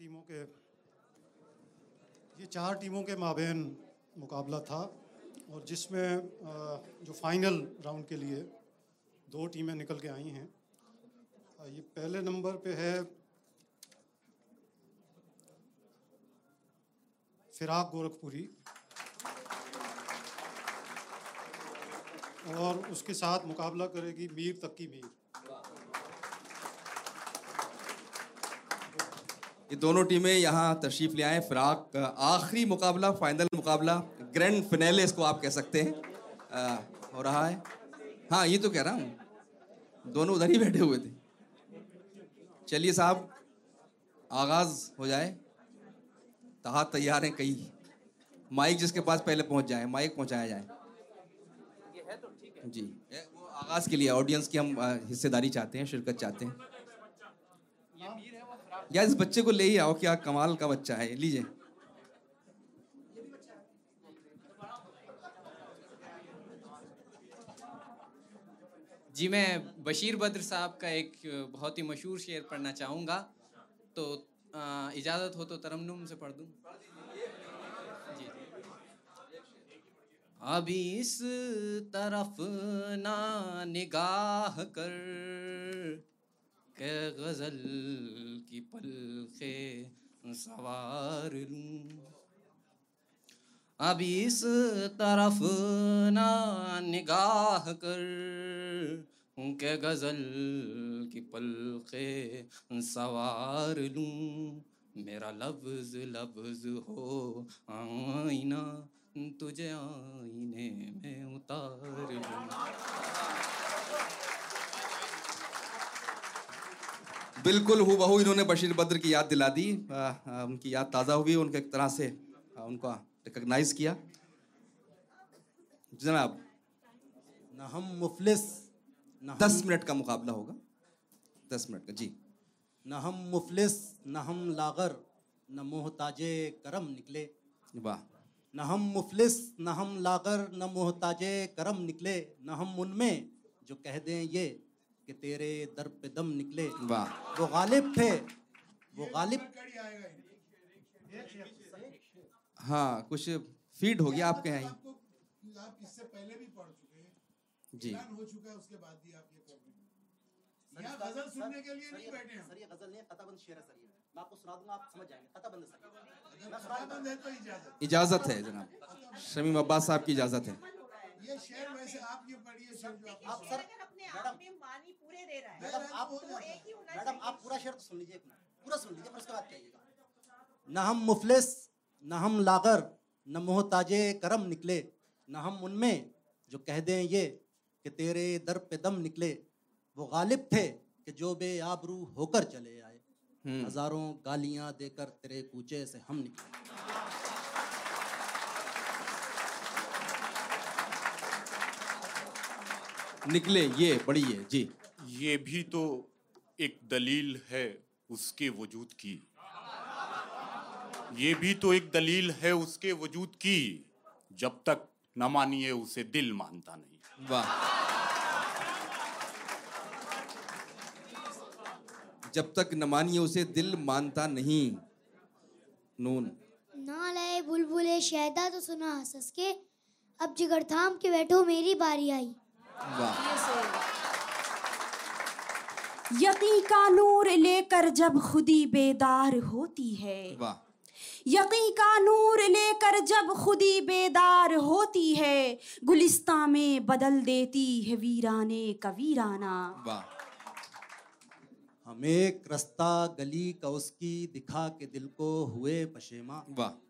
टीमों के, ये चार टीमों के माबेन मुकाबला था और जिसमें जो फाइनल राउंड के लिए दो टीमें निकल के आई हैं। ये पहले नंबर पे है फिराक गोरखपुरी। और उसके साथ मुकाबला करेगी मीर तक्की मीर। ये दोनों टीमें यहाँ तशरीफ़ ले आए। फिराक का आखिरी मुकाबला फाइनल मुकाबला ग्रैंड फिनेले इसको आप कह सकते हैं। आ, हो रहा है। हाँ ये तो कह रहा हूँ। दोनों उधर ही बैठे हुए थे। चलिए साहब आगाज़ हो जाए। तहा तैयार हैं कई। माइक जिसके पास पहले पहुँच जाए माइक पहुँचाया जाए। जी। वो आगाज़ के लिए ऑडियंस की हम हिस्सेदारी चाहते हैं शिरकत चाहते हैं। या इस बच्चे को ले ही आओ क्या कमाल का बच्चा है, लीजिए। जी, मैं बशीर बद्र साहब का एक बहुत ही मशहूर शेर पढ़ना चाहूँगा। तो इजाज़त हो तो तरन्नुम से पढ़ दूँ? अभी इस तरफ़ ना निगाह कर के गज़ल की पलखे सवार लूँ। अब इस तरफ़ ना निगाह कर के गज़ल की पलके सवार लूँ। मेरा लफ्ज लफ्ज हो आईना, तुझे आईने में उतार लूँ। बिल्कुल हु बहू इन्होंने बशीर बद्र की याद दिला दी। आ, आ, उनकी याद ताज़ा हुई उनके एक तरह से आ, उनको रिकग्नाइज किया। जनाब न हम मुफलिस न दस मिनट का मुकाबला होगा। दस मिनट का जी। न हम मुफलिस न हम लागर न मोहताज करम निकले। वाह। न हम मुफलिस न हम लागर न मोहताजे करम निकले। न हम उनमें जो कह दें ये कि तेरे दर पे दम निकले। वाह। वो गालिब थे। वो गालिब हाँ कुछ फ़ीड हो गया आपके यहाँ आप इससे पहले भी पढ़ चुके हैं। जी। हो चुका है उसके बाद भी आप ये कर रहे हैं यहाँ गज़ल सुनने के लिए नहीं बैठे सर ये गज़ल नहीं खताबंद शेर है सर ये। मैं आपको सुना दूँगा आप समझ जाएँगे। खताबंद सर अगर है तो इजाज़त। इजाज़त है जनाब। शमीम अब्बास साहब की इजाज़त है। ये शेर वैसे आप ये पढ़िए आप सर मानी पूरे दे रहा है। मैडम आप जाता। एक होना मैडम आप पूरा शेर तो सुन लीजिए पूरा सुन लीजिए फिर उसके बाद कहिएगा। न हम मुफलिस न हम लागर न मोहताजे करम निकले न हम उनमें जो कह दें ये कि तेरे दर पे दम निकले वो गालिब थे कि जो बे आबरू होकर चले आए। हज़ारों गालियाँ देकर तेरे कूचे से हम निकले। निकले ये बड़ी है जी। ये भी तो एक दलील है उसके वजूद की। ये भी तो एक दलील है उसके वजूद की जब तक न मानिए उसे दिल मानता नहीं। वाह। जब तक न मानिए उसे दिल मानता नहीं नून। ना लाए बुलबुले शहदा तो सुना हंस के अब जिगर थाम के बैठो मेरी बारी आई। यकी का नूर लेकर जब खुदी बेदार होती है। यकी का नूर लेकर जब खुदी बेदार होती है गुलिस्तां में बदल देती है वीराने का वीराना वाह। हम एक रास्ता गली का उसकी दिखा के दिल को हुए पशेमा। वाह।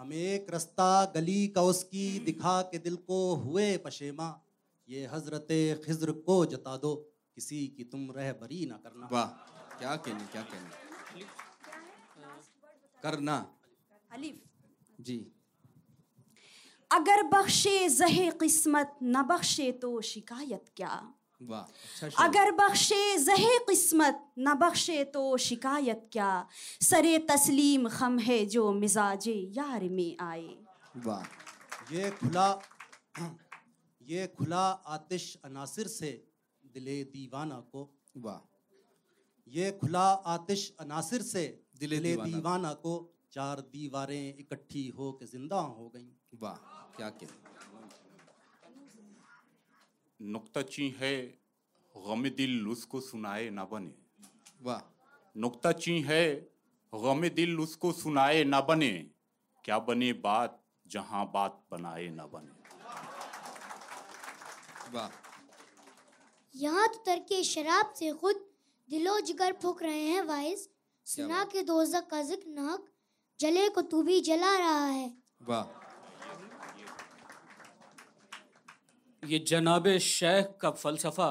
हम एक रास्ता गली का उसकी दिखा के दिल को हुए पशेमा। ये हज़रत खिज्र को जता दो किसी की तुम रहबरी ना करना। वाह क्या कहने क्या कहने। करना। अलिफ जी। अगर बख्शे जहे किस्मत न बख्शे तो शिकायत क्या? वाह अच्छा अगर बख्शे जहे किस्मत न बख्शे तो शिकायत क्या? सरे तस्लीम खम है जो मिजाजे यार में आए। वाह। ये खुला ये खुला आतिश अनासिर से दिले दीवाना को। वाह। ये खुला आतिश अनासिर से दिले दिले दीवाना। दीवाना को चार दीवारें इकट्ठी हो के ज़िंदा हो गई। वाह क्या क्या। नुक्ताची है गम दिल उसको सुनाए ना बने। वाह। नुक्ताची है गम दिल उसको सुनाए ना बने। क्या बने बात जहाँ बात बनाए ना बने। वाह यहाँ तो तरके शराब से खुद दिलो जिगर फूक रहे हैं वाइस। सुना के दोजक का ज़िक्र नाक जले को तू भी जला रहा है। वाह। ये जनाब शेख का फ़लसफ़ा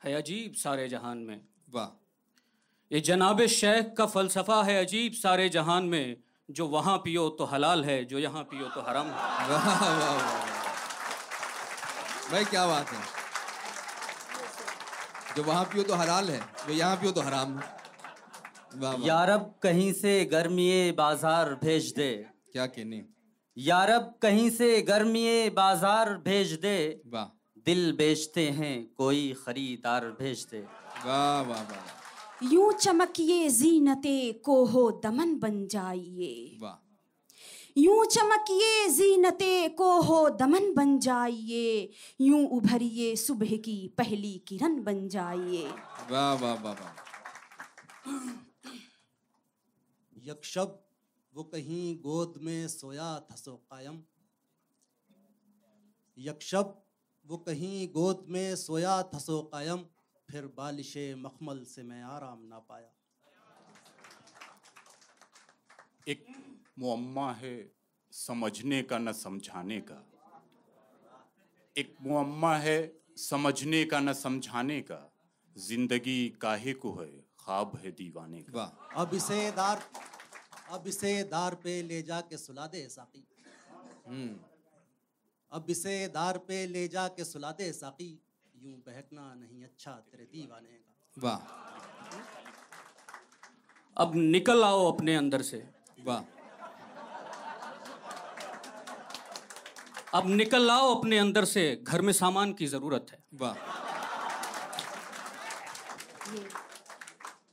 है अजीब सारे जहान में। वाह। ये जनाब शेख का फ़लसफ़ा है अजीब सारे जहान में जो वहाँ पियो तो हलाल है जो यहाँ पियो तो हराम है। वाह वाह वाह वाह। भाई क्या बात है? जो वहाँ पियो तो हलाल है जो यहाँ पियो तो हराम है। वाह वाह। यारब कहीं से गर्मिए बाज़ार भेज दे। क्या कहने? यारब कहीं से गर्मिए बाज़ार भेज दे। वाह। दिल बेचते हैं कोई खरीदार भेज दे। वाह वाह वाह। यूँ चमकिए जीनते को हो दमन बन जाइए। वाह। यूँ चमकिए जीनते को हो दमन बन जाइए यूँ उभरिए सुबह की पहली किरण बन जाइए। वाह वाह वाह वाह। यक्षब वो कहीं गोद में सोया था सो कायम। यक्षब वो कहीं गोद में सोया था सो कायम। फिर बालिश मखमल से मैं आराम ना पाया। एक मुअम्मा है समझने का न समझाने का। एक मुअम्मा है समझने का न समझाने का। ज़िंदगी काहे को है? ख्वाब है दीवाने का। वाह। अब इसे दार अब इसे दार पे ले जाके सुला दे साकी। हम्म। अब इसे दार पे ले जाके सुला दे साकी। यूँ बहकना नहीं अच्छा तेरे दीवाने का। वाह। अब निकल आओ अपने अंदर से। वाह। अब निकल आओ अपने अंदर से घर में सामान की ज़रूरत है। वाह।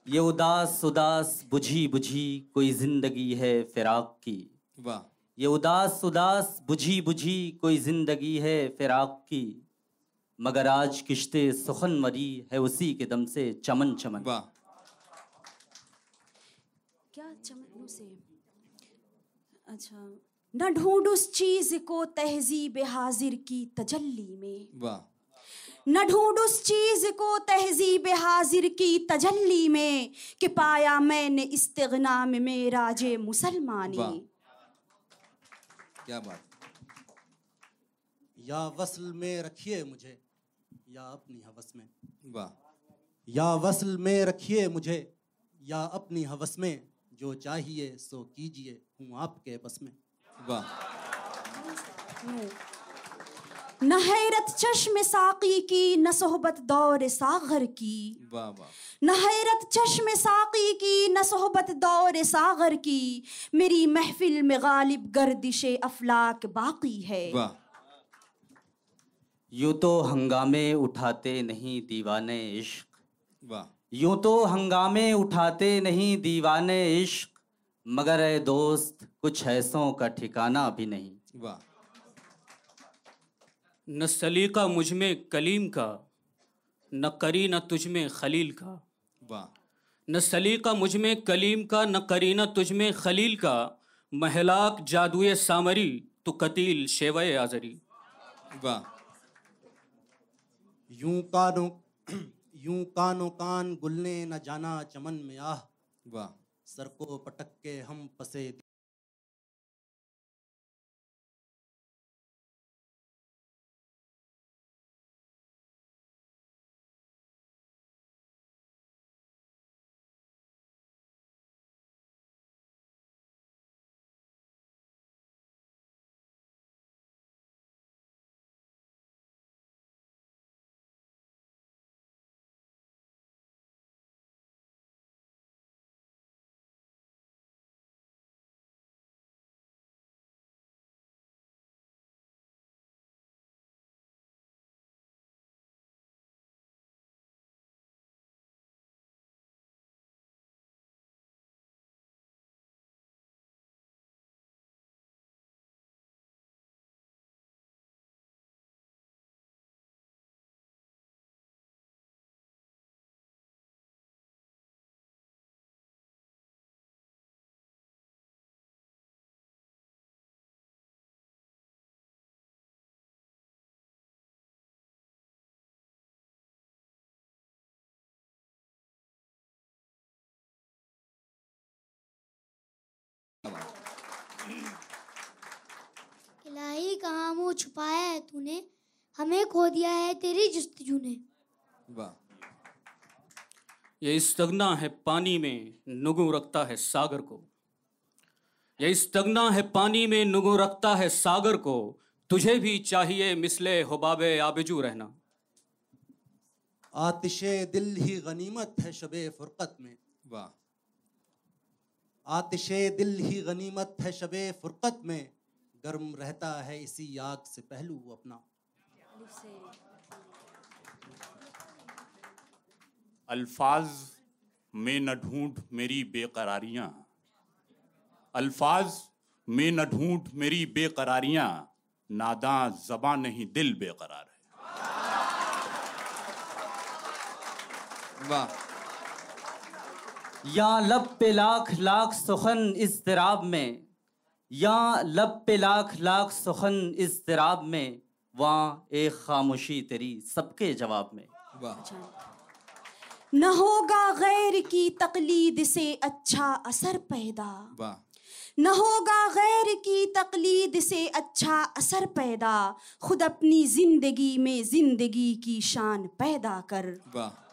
ये उदास उदास बुझी बुझी कोई ज़िंदगी है फिराक की। वाह। ये उदास उदास बुझी बुझी कोई ज़िंदगी है फिराक की। मगर आज किश्ते सुखन मरी है उसी के दम से चमन चमन। वाह। क्या चमकनों से? अच्छा न ढूंढ उस चीज़ को तहजीब हाजिर की तजल्ली में। वाह। न ढूंढ उस चीज़ को तहजीब हाजिर की तजल्ली में कि पाया मैंने इस्तिगना में मेरा जे। मुसलमानी। क्या बात। या वसल में रखिए मुझे या अपनी हवस में। वाह। या वसल में रखिए मुझे या अपनी हवस में जो चाहिए सो कीजिए हूँ आपके बस में। वाह। न हैरत चश्म साकी की न सोहबत दौर सागर की। वाह वाह। न हैरत चश्म साकी की न सोहबत दौर सागर की। मेरी महफिल में गालिब गर्दिश अफलाक बाकी है। वाह। यूँ तो हंगामे उठाते नहीं दीवाने इश्क। वाह। यूँ तो हंगामे उठाते नहीं दीवाने इश्क। मगर ए दोस्त कुछ ऐसों का ठिकाना भी नहीं। वाह। न सलीका मुझमें कलीम का न करी न तुझ में खलील का। वाह। न सलीका मुझमें कलीम का न करीना तुझ में खलील का। महलाक जादुए सामरी तो कतील शेवए आजरी। वाह। यूँ कानों यूँ कानों कान गुलने न जाना चमन में आह। वाह। सर को पटक के हम पसे इलाही कहाँ मुँह छुपाया है तूने? हमें खो दिया है तेरी जस्तजू ने वाह। ये इस्तगना है पानी में नुगु रखता है सागर को। ये इस्तगना है पानी में नुगु रखता है सागर को। तुझे भी चाहिए मिसले हुबाबे आबिजू रहना। आतिश दिल ही गनीमत है शबे फुरकत में। वाह। आतिश दिल ही गनीमत है शबे फुरकत में। गर्म रहता है इसी आग से पहलू अपना। अल्फाज में न ढूंढ मेरी बेकरारियाँ। अल्फाज में न ढूंढ मेरी बेकरारियाँ। नादा जबां नहीं दिल बेकरार है। वाह। या लब पे लाख लाख सुखन इस इस्तिराब में या लब पे लाख लाख सुखन इस इस्तिराब में वहाँ एक खामोशी तेरी सबके जवाब में। वाह। न होगा गैर की तकलीद से अच्छा असर पैदा। वाह। न होगा गैर की तकलीद से अच्छा असर पैदा। खुद अपनी ज़िंदगी में ज़िंदगी की शान पैदा कर। वाह।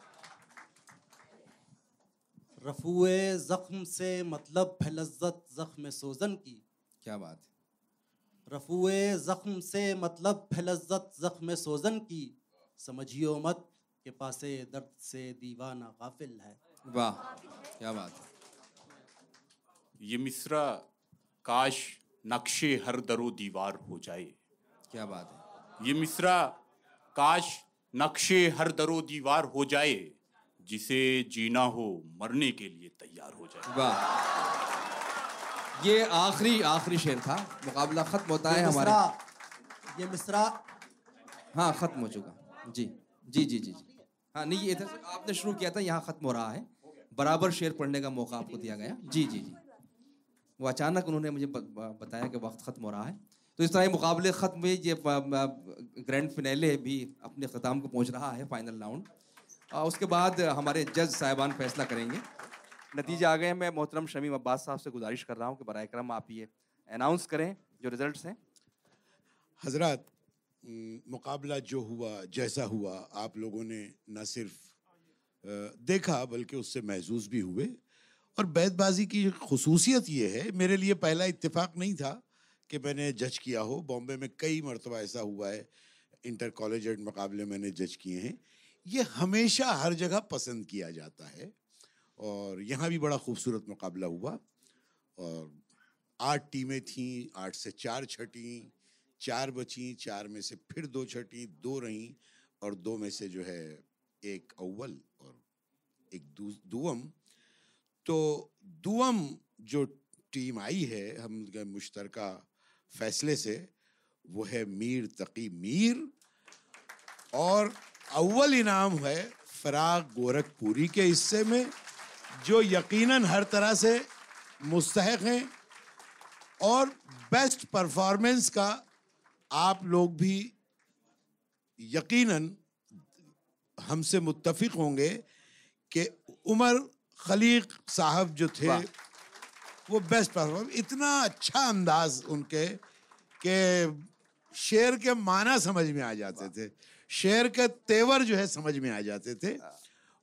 रफुए जख्म से मतलब है लज्जत जख्म सोजन की। क्या बात है? रफुए जख्म से मतलब है लज्जत जख्म सोजन की। समझियो मत के पासे दर्द से दीवाना गाफिल है। वाह क्या बात है। ये मिसरा काश नक्शे हर दरो दीवार हो जाए। क्या बात है। ये मिसरा काश नक्शे हर दरो दीवार हो जाए। जिसे जीना हो मरने के लिए तैयार हो जाए। वाह। ये आखिरी आखिरी शेर था। मुकाबला खत्म होता है हमारे ये मिसरा। हाँ खत्म हो चुका। जी जी जी जी जी। हाँ नहीं ये इधर से आपने शुरू किया था यहाँ खत्म हो रहा है। बराबर शेर पढ़ने का मौका आपको दिया गया। जी जी जी। वो अचानक उन्होंने मुझे बताया कि वक्त ख़त्म हो रहा है। तो इस तरह मुकाबले ख़त्म हुए ये ग्रैंड फिनैले भी अपने ख़त्म को पहुँच रहा है फाइनल राउंड उसके बाद हमारे जज साहिबान फैसला करेंगे। नतीजे आ गए मैं मोहतरम शमीम अब्बास साहब से गुजारिश कर रहा हूँ कि बर करम आप ये अनाउंस करें जो रिज़ल्ट हैं। हज़रत मुकाबला जो हुआ, जैसा हुआ, आप लोगों ने न सिर्फ़ देखा, बल्कि उससे महसूस भी हुए। और बैतबाजी की खसूसियत ये है, मेरे लिए पहला इत्तेफाक नहीं था कि मैंने जज किया हो। बॉम्बे में कई मरतबा ऐसा हुआ है इंटर कॉलेज मुकाबले मैंने जज किए हैं। ये हमेशा हर जगह पसंद किया जाता है। और यहाँ भी बड़ा खूबसूरत मुकाबला हुआ। और आठ टीमें थीं आठ से चार छटी चार बची चार में से फिर दो छटी दो रहीं और दो में से जो है एक अव्वल और एक दू, दुअम तो दुअम जो टीम आई है हम मुश्तरका फैसले से वो है मीर तकी मीर। और अव्वल इनाम है फराग गोरखपुरी के हिस्से में जो यकीनन हर तरह से मुस्तक हैं। और बेस्ट परफॉर्मेंस का आप लोग भी यकीनन हमसे मुत्तफिक होंगे कि उमर खलीक साहब जो थे वो बेस्ट परफॉर्मेंस इतना अच्छा अंदाज उनके कि शेर के माना समझ में आ जाते थे। शेर के तेवर जो है समझ में आ जाते थे।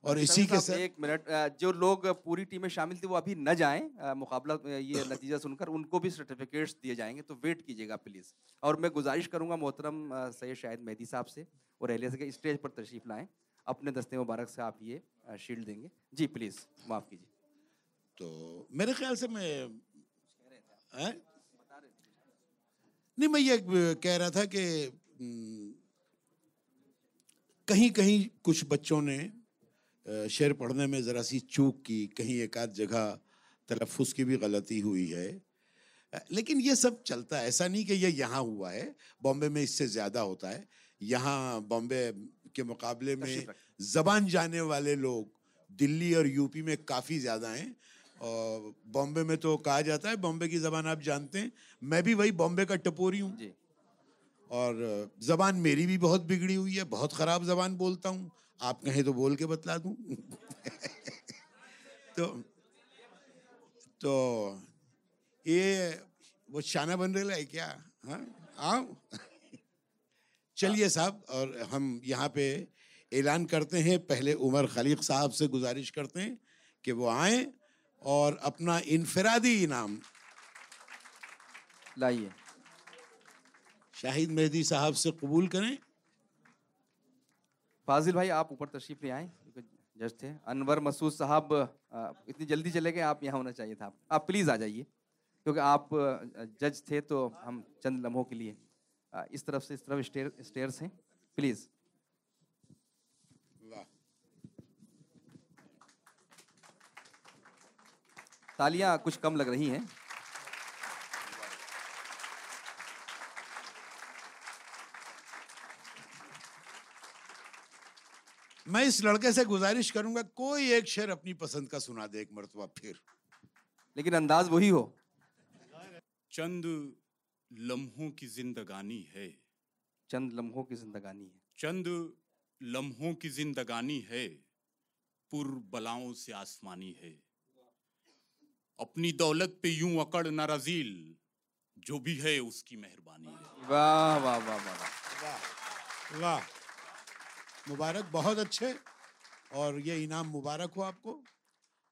और इसी के साथ एक मिनट जो लोग पूरी टीम में शामिल थे वो अभी न जाएँ। मुकाबला ये नतीजा सुनकर उनको भी सर्टिफिकेट्स दिए जाएँगे तो वेट कीजिएगा प्लीज़ और मैं गुजारिश करूँगा मोहतरम सैयद शाहिद मेहदी साहब से और अहलिया से स्टेज पर तशरीफ़ लाएँ। अपने दस्ते मुबारक से आप ये शील्ड देंगे। जी प्लीज़ माफ़ कीजिए। तो मेरे ख्याल से मैं हैं? नहीं मैं ये कह रहा था कि कहीं कहीं कुछ बच्चों ने शेर पढ़ने में ज़रा सी चूक की कहीं एक आध जगह तलफ़ुज़ की भी गलती हुई है। लेकिन ये सब चलता है। ऐसा नहीं कि ये यहाँ हुआ है बॉम्बे में इससे ज़्यादा होता है। यहाँ बॉम्बे के मुकाबले में ज़बान जाने वाले लोग दिल्ली और यूपी में काफ़ी ज़्यादा हैं। और बॉम्बे में तो कहा जाता है बॉम्बे की ज़बान आप जानते हैं। मैं भी वही बॉम्बे का टपोरी हूँ। और ज़बान मेरी भी बहुत बिगड़ी हुई है बहुत ख़राब ज़बान बोलता हूँ। आप कहें तो बोल के बतला दूँ। तो तो ये वो शाना बन रहा है क्या? हाँ आओ। चलिए साहब और हम यहाँ पे ऐलान करते हैं। पहले उमर खलीक साहब से गुजारिश करते हैं कि वो आए। और अपना इनफरादी इनाम। लाइए। शाहिद मेहदी साहब से कबूल करें। फाजिल भाई आप ऊपर तशरीफ़ ले आए जज थे। अनवर मसूद साहब इतनी जल्दी चले गए आप यहाँ होना चाहिए था। आप प्लीज़ आ जाइए क्योंकि आप जज थे तो हम चंद लम्हों के लिए इस तरफ़ से इस तरफ़ स्टेयर स्टेयर्स हैं। प्लीज़ तालियाँ कुछ कम लग रही हैं। मैं इस लड़के से गुजारिश करूँगा कोई एक शेर अपनी पसंद का सुना दे एक मरतबा फिर। लेकिन अंदाज वही हो। चंद लम्हों की जिंदगानी है। चंद लम्हों की जिंदगानी है। चंद लम्हों की जिंदगानी है। पुर बलाओं से आसमानी है। अपनी दौलत पे यूँ अकड़ ना रजील जो भी है उसकी मेहरबानी है। वाह वाह वाह वाह वाह। वाह मुबारक बहुत अच्छे। और ये इनाम मुबारक हो आपको।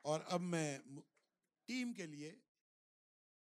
और अब मैं टीम के लिए